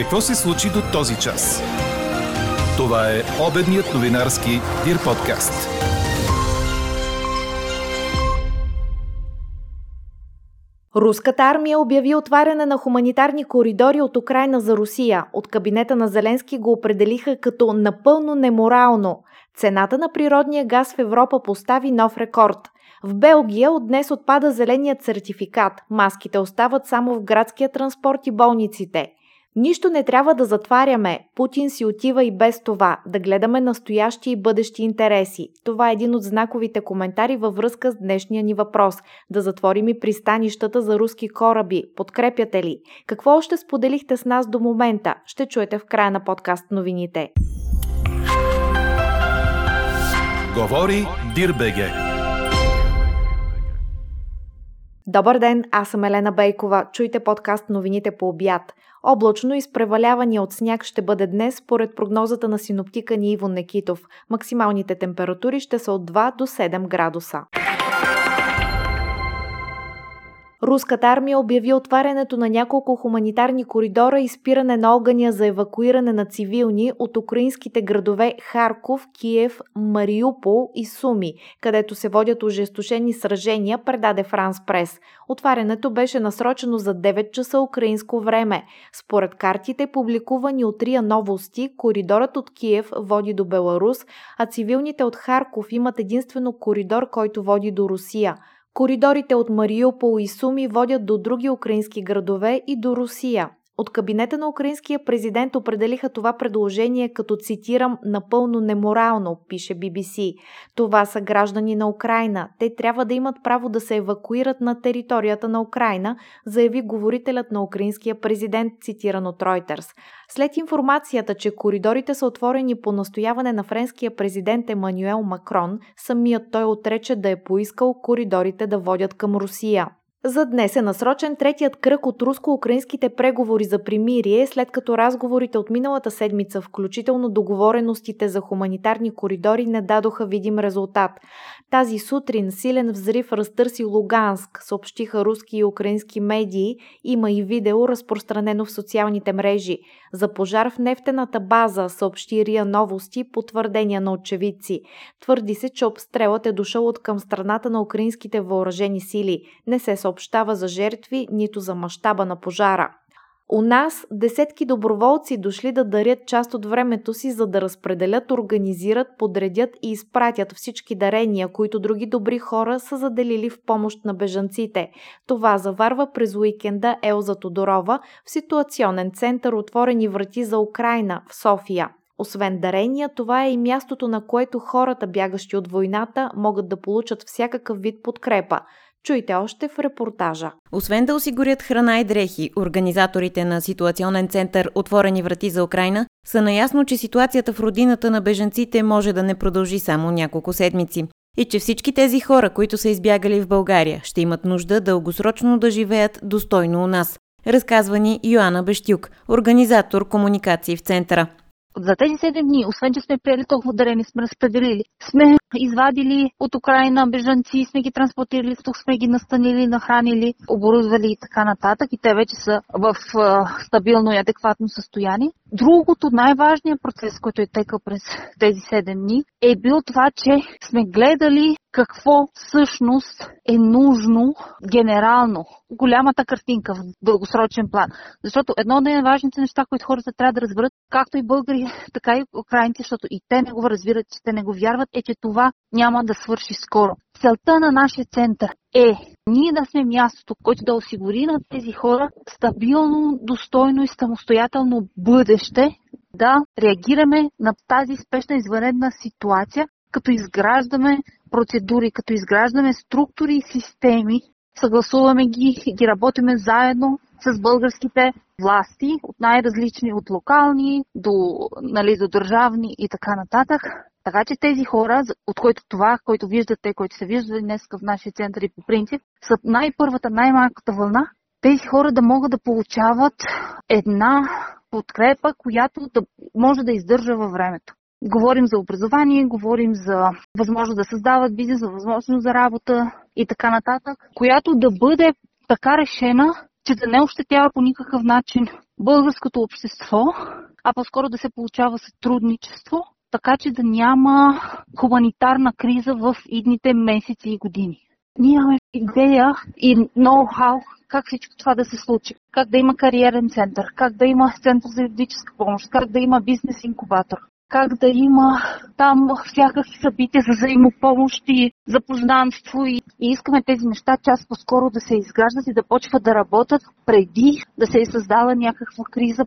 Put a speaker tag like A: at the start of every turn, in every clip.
A: Какво се случи до този час? Това е обедният новинарски Дир подкаст.
B: Руската армия обяви отваряне на хуманитарни коридори от Украина за Русия. От кабинета на Зеленски го определиха като напълно неморално. Цената на природния газ в Европа постави нов рекорд. В Белгия от днес отпада зеленият сертификат. Маските остават само в градския транспорт и болниците. Нищо не трябва да затваряме. Путин си отива и без това. Да гледаме настоящи и бъдещи интереси. Това е един от знаковите коментари във връзка с днешния ни въпрос. Да затворим и пристанищата за руски кораби. Подкрепяте ли? Какво още споделихте с нас до момента? Ще чуете в края на подкаст новините.
A: Говори Дирбеге.
B: Добър ден, аз съм Елена Бейкова. Чуйте подкаст новините по обяд. Облачно и с превалявания от сняг ще бъде днес, според прогнозата на синоптика ни Ивон Некитов. Максималните температури ще са от 2 до 7 градуса. Руската армия обяви отварянето на няколко хуманитарни коридора и спиране на огъня за евакуиране на цивилни от украинските градове Харков, Киев, Мариупол и Суми, където се водят ожесточени сражения, предаде Франс Прес. Отварянето беше насрочено за 9 часа украинско време. Според картите, публикувани от Рия Новости, коридорът от Киев води до Беларус, а цивилните от Харков имат единствено коридор, който води до Русия – Коридорите от Мариупол и Суми водят до други украински градове и до Русия. От кабинета на украинския президент определиха това предложение като, цитирам, напълно неморално, пише BBC. Това са граждани на Украина. Те трябва да имат право да се евакуират на територията на Украина, заяви говорителят на украинския президент, цитиран от Reuters. След информацията, че коридорите са отворени по настояване на френския президент Емануел Макрон, самият той отрече да е поискал коридорите да водят към Русия. За днес е насрочен третият кръг от руско-украинските преговори за примирие, след като разговорите от миналата седмица, включително договореностите за хуманитарни коридори, не дадоха видим резултат. Тази сутрин силен взрив разтърси Луганск, съобщиха руски и украински медии, има и видео разпространено в социалните мрежи. За пожар в нефтената база съобщи Рия Новости, потвърдения на очевидци. Твърди се, че обстрелът е дошъл от към страната на украинските въоръжени сили. Не се съобщава за жертви, нито за мащаба на пожара. У нас десетки доброволци дошли да дарят част от времето си, за да разпределят, организират, подредят и изпратят всички дарения, които други добри хора са заделили в помощ на бежанците. Това заварва през уикенда Елза Тодорова в ситуационен център Отворени врати за Украина в София. Освен дарения, това е и мястото, на което хората, бягащи от войната, могат да получат всякакъв вид подкрепа. Чуйте още в репортажа.
C: Освен да осигурят храна и дрехи, организаторите на ситуационен център Отворени врати за Украина са наясно, че ситуацията в родината на беженците може да не продължи само няколко седмици и че всички тези хора, които са избягали в България, ще имат нужда дългосрочно да живеят достойно у нас. Разказва ни Йоанна Бещюк, организатор комуникации в центъра.
D: За тези 7 дни, освен че сме приели толкова дарени, сме разпределили, сме извадили от Украина бежанци, сме ги транспортирали, тук сме ги настанили, нахранили, оборудвали и така нататък. И те вече са в стабилно и адекватно състояние. Другото, най-важният процес, който е текал през тези 7 дни, е бил това, че сме гледали какво всъщност е нужно генерално, голямата картинка в дългосрочен план. Защото едно от най-важните неща, които хората трябва да разберат, както и българи, така и украинци, защото и те не го разбират, че те не го вярват, е, че това няма да свърши скоро. Целта на нашия център е ние да сме мястото, което да осигури на тези хора стабилно, достойно и самостоятелно бъдеще, да реагираме на тази спешна извънредна ситуация, като изграждаме процедури, като изграждаме структури и системи, съгласуваме ги и ги работиме заедно с българските власти, от най-различни, от локални до, нали, до държавни и така нататък. Така че тези хора, от които това, който виждате, които са виждали днес в нашия център и по принцип, са най-първата, най-малката вълна, тези хора да могат да получават една подкрепа, която да може да издържа във времето. Говорим за образование, говорим за възможност да създават бизнес, за възможност за работа и така нататък, която да бъде така решена, че да не ощетява по никакъв начин българското общество, а по-скоро да се получава сътрудничество, така че да няма хуманитарна криза в идните месеци и години. Ние имаме идея и ноу-хау как всичко това да се случи. Как да има кариерен център, как да има център за юридическа помощ, как да има бизнес инкубатор, как да има там всякакви събития за взаимопомощи, за познанство и, и искаме тези неща час по-скоро да се изграждат и да почват да работят преди да се е създала някаква криза.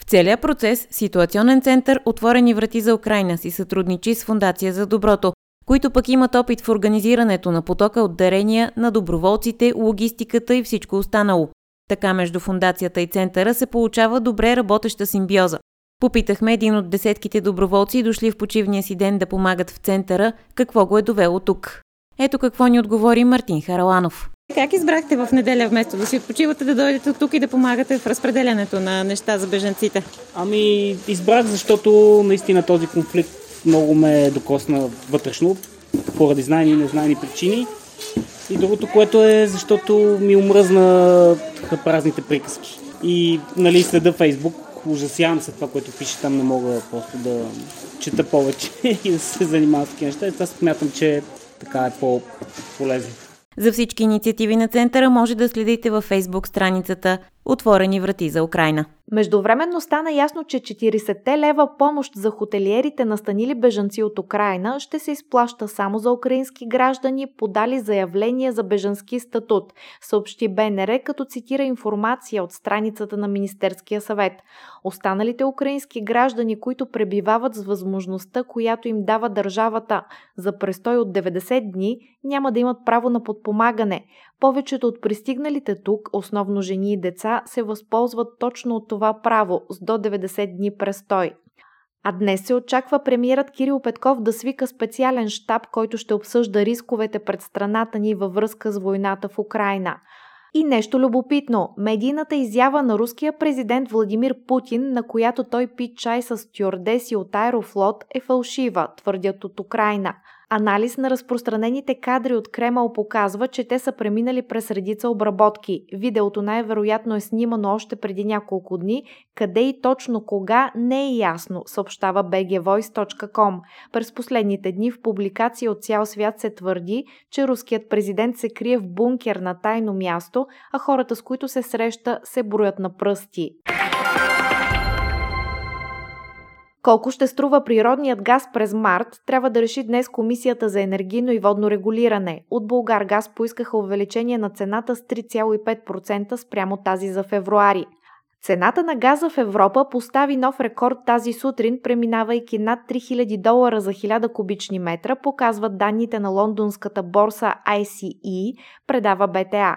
C: В целия процес Ситуационен център Отворени врати за Украина си сътрудничи с Фундация за доброто, които пък имат опит в организирането на потока от дарения на доброволците, логистиката и всичко останало. Така между фундацията и центъра се получава добре работеща симбиоза. Попитахме един от десетките доброволци, дошли в почивния си ден да помагат в центъра, какво го е довело тук. Ето какво ни отговори Мартин Хараланов.
E: Как избрахте в неделя вместо да си отпочивате да дойдете тук и да помагате в разпределянето на неща за беженците?
F: Ами, избрах, защото наистина този конфликт много ме докосна вътрешно, поради знайни и незнайни причини. И другото, което е, защото ми омръзна празните приказки. И нали, следа Фейсбук, ужасявам се това, което пише там, не мога просто да чета повече и да се занимавам с такива неща. И това смятам, че така е по-полезно.
C: За всички инициативи на центъра може да следите във фейсбук страницата Отворени врати за Украина.
B: Междувременно стана ясно, че 40 лева помощ за хотелиерите настанили бежанци от Украина ще се изплаща само за украински граждани, подали заявление за бежански статут, съобщи БНР, като цитира информация от страницата на Министерския съвет. Останалите украински граждани, които пребивават с възможността, която им дава държавата за престой от 90 дни, няма да имат право на подпомагане. Повечето от пристигналите тук, основно жени и деца, се възползват точно от това право с до 90 дни престой. А днес се очаква премиерът Кирил Петков да свика специален штаб, който ще обсъжда рисковете пред страната ни във връзка с войната в Украина. И нещо любопитно. Медийната изява на руския президент Владимир Путин, на която той пи чай с стюардеси от Аерофлот, е фалшива, твърдят от Украина – Анализ на разпространените кадри от Кремъл показва, че те са преминали през редица обработки. Видеото най-вероятно е снимано още преди няколко дни. Къде и точно кога не е ясно, съобщава bgvoice.com. През последните дни в публикации от цял свят се твърди, че руският президент се крие в бункер на тайно място, а хората с които се среща се броят на пръсти. Колко ще струва природният газ през март, трябва да реши днес Комисията за енергийно и водно регулиране. От Българ газ поискаха увеличение на цената с 3,5% спрямо тази за февруари. Цената на газа в Европа постави нов рекорд тази сутрин, преминавайки над 3000 долара за 1000 кубични метра, показват данните на лондонската борса ICE, предава БТА.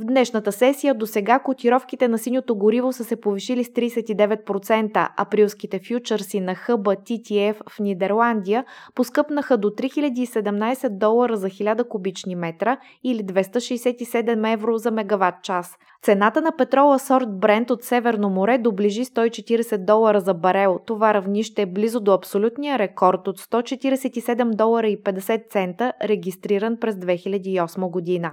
B: В днешната сесия до сега котировките на синьото гориво са се повишили с 39%, априлските фьючерси на хъба TTF в Нидерландия поскъпнаха до 3017 долара за 1000 кубични метра или 267 евро за мегаватт час. Цената на петрола сорт Брент от Северно море доближи 140 долара за барел. Това равнище е близо до абсолютния рекорд от 147 долара и 50 цента, регистриран през 2008 година.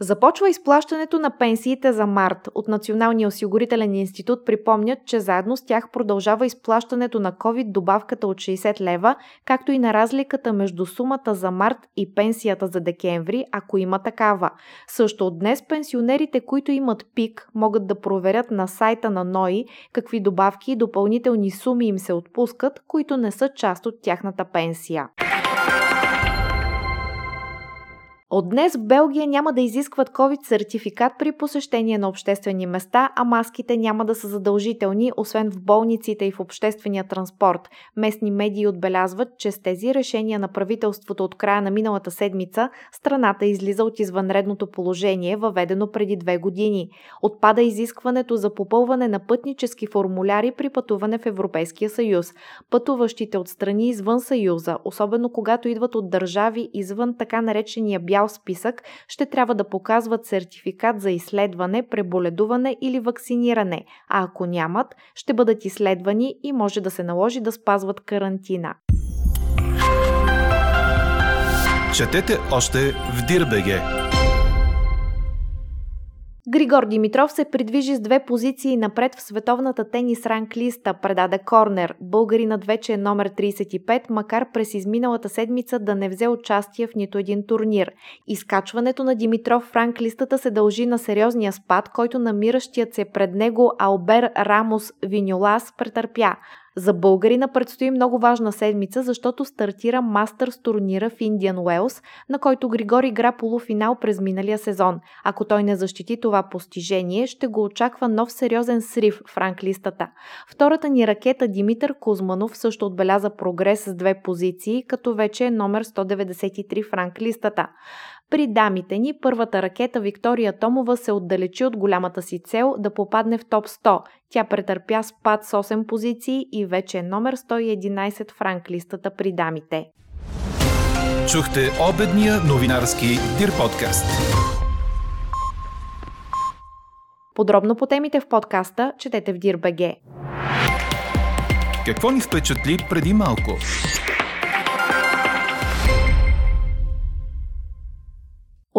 B: Започва изплащането на пенсиите за март. От Националния осигурителен институт припомнят, че заедно с тях продължава изплащането на COVID добавката от 60 лева, както и на разликата между сумата за март и пенсията за декември, ако има такава. Също от днес пенсионерите, които имат пик, могат да проверят на сайта на НОИ какви добавки и допълнителни суми им се отпускат, които не са част от тяхната пенсия. От днес в Белгия няма да изискват COVID-сертификат при посещение на обществени места, а маските няма да са задължителни, освен в болниците и в обществения транспорт. Местни медии отбелязват, че с тези решения на правителството от края на миналата седмица страната излиза от извънредното положение, въведено преди две години. Отпада изискването за попълване на пътнически формуляри при пътуване в Европейския съюз. Пътуващите от страни извън съюза, особено когато идват от държави извън така наречения бял списък, ще трябва да показват сертификат за изследване, преболедуване или вакциниране, а ако нямат, ще бъдат изследвани и може да се наложи да спазват карантина.
A: Четете още в Дирбеге!
B: Григор Димитров се придвижи с две позиции напред в световната тенис ранг листа, предаде Корнер. Българинът вече е номер 35, макар през изминалата седмица да не взе участие в нито един турнир. Изкачването на Димитров в ранг листата се дължи на сериозния спад, който намиращият се пред него Албер Рамос Виньолас претърпя. За българина предстои много важна седмица, защото стартира Мастърс турнира в Индиан Уелс, на който Григор игра полуфинал през миналия сезон. Ако той не защити това постижение, ще го очаква нов сериозен срив в ранглистата. Втората ни ракета Димитър Кузманов също отбеляза прогрес с две позиции, като вече е номер 193 в ранглистата. При дамите ни първата ракета Виктория Томова се отдалечи от голямата си цел да попадне в топ 100. Тя претърпя спад с 8 позиции и вече е номер 111 в ранглистата при дамите.
A: Чухте обедния новинарски Дир подкаст.
B: Подробно по темите в подкаста четете в Дир.бг.
A: Какво ни впечатли преди малко?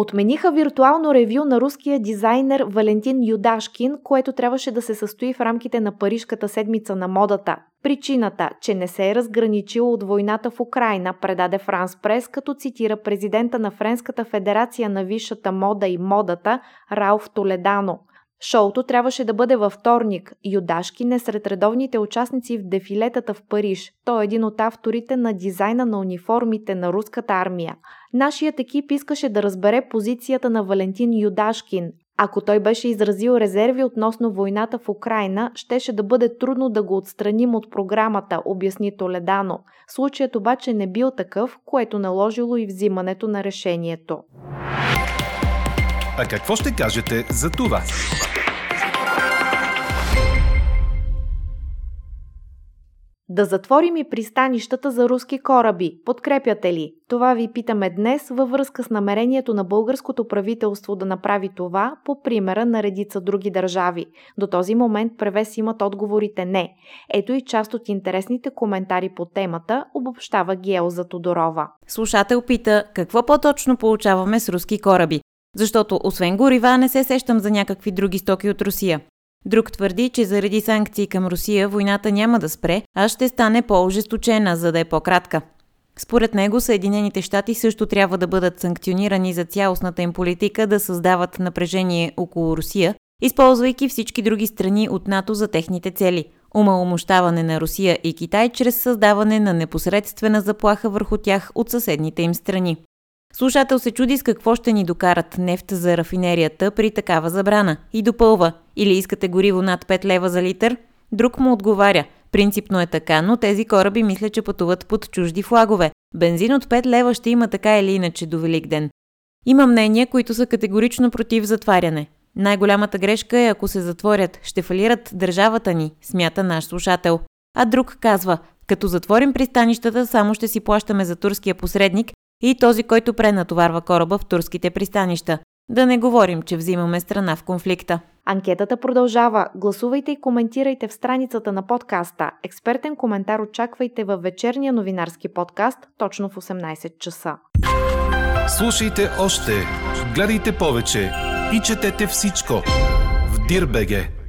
B: Отмениха виртуално ревю на руския дизайнер Валентин Юдашкин, което трябваше да се състои в рамките на Парижката седмица на модата. Причината, че не се е разграничил от войната в Украина, предаде Франс Прес, като цитира президента на Френската федерация на висшата мода и модата Ралф Толедано. Шоуто трябваше да бъде във вторник. Юдашкин е сред редовните участници в дефилетата в Париж. Той е един от авторите на дизайна на униформите на руската армия. Нашият екип искаше да разбере позицията на Валентин Юдашкин. Ако той беше изразил резерви относно войната в Украина, щеше да бъде трудно да го отстраним от програмата, обясни Толедано. Случаят обаче не бил такъв, което наложило и взимането на решението.
A: А какво ще кажете за това?
B: Да затворим и пристанищата за руски кораби. Подкрепяте ли? Това ви питаме днес във връзка с намерението на българското правителство да направи това по примера на редица други държави. До този момент превес имат отговорите не. Ето и част от интересните коментари по темата обобщава Геоза Тодорова.
C: Слушател пита какво по-точно получаваме с руски кораби. Защото освен горива не се сещам за някакви други стоки от Русия. Друг твърди, че заради санкции към Русия войната няма да спре, а ще стане по-ожесточена, за да е по-кратка. Според него Съединените щати също трябва да бъдат санкционирани за цялостната им политика да създават напрежение около Русия, използвайки всички други страни от НАТО за техните цели – умаломощаване на Русия и Китай чрез създаване на непосредствена заплаха върху тях от съседните им страни. Слушател се чуди с какво ще ни докарат нефт за рафинерията при такава забрана и допълва или искате гориво над 5 лева за литър? Друг му отговаря Принципно е така, но тези кораби мисля, че пътуват под чужди флагове. Бензин от 5 лева ще има така или иначе до Великден. Има мнения, които са категорично против затваряне. Най-голямата грешка е ако се затворят, ще фалират държавата ни, смята наш слушател. А друг казва, като затворим пристанищата, само ще си плащаме за турския посредник и този, който пренатоварва кораба в турските пристанища. Да не говорим, че взимаме страна в конфликта.
B: Анкетата продължава. Гласувайте и коментирайте в страницата на подкаста. Експертен коментар очаквайте във вечерния новинарски подкаст точно в 18 часа.
A: Слушайте още, гледайте повече и четете всичко в Дирбеге.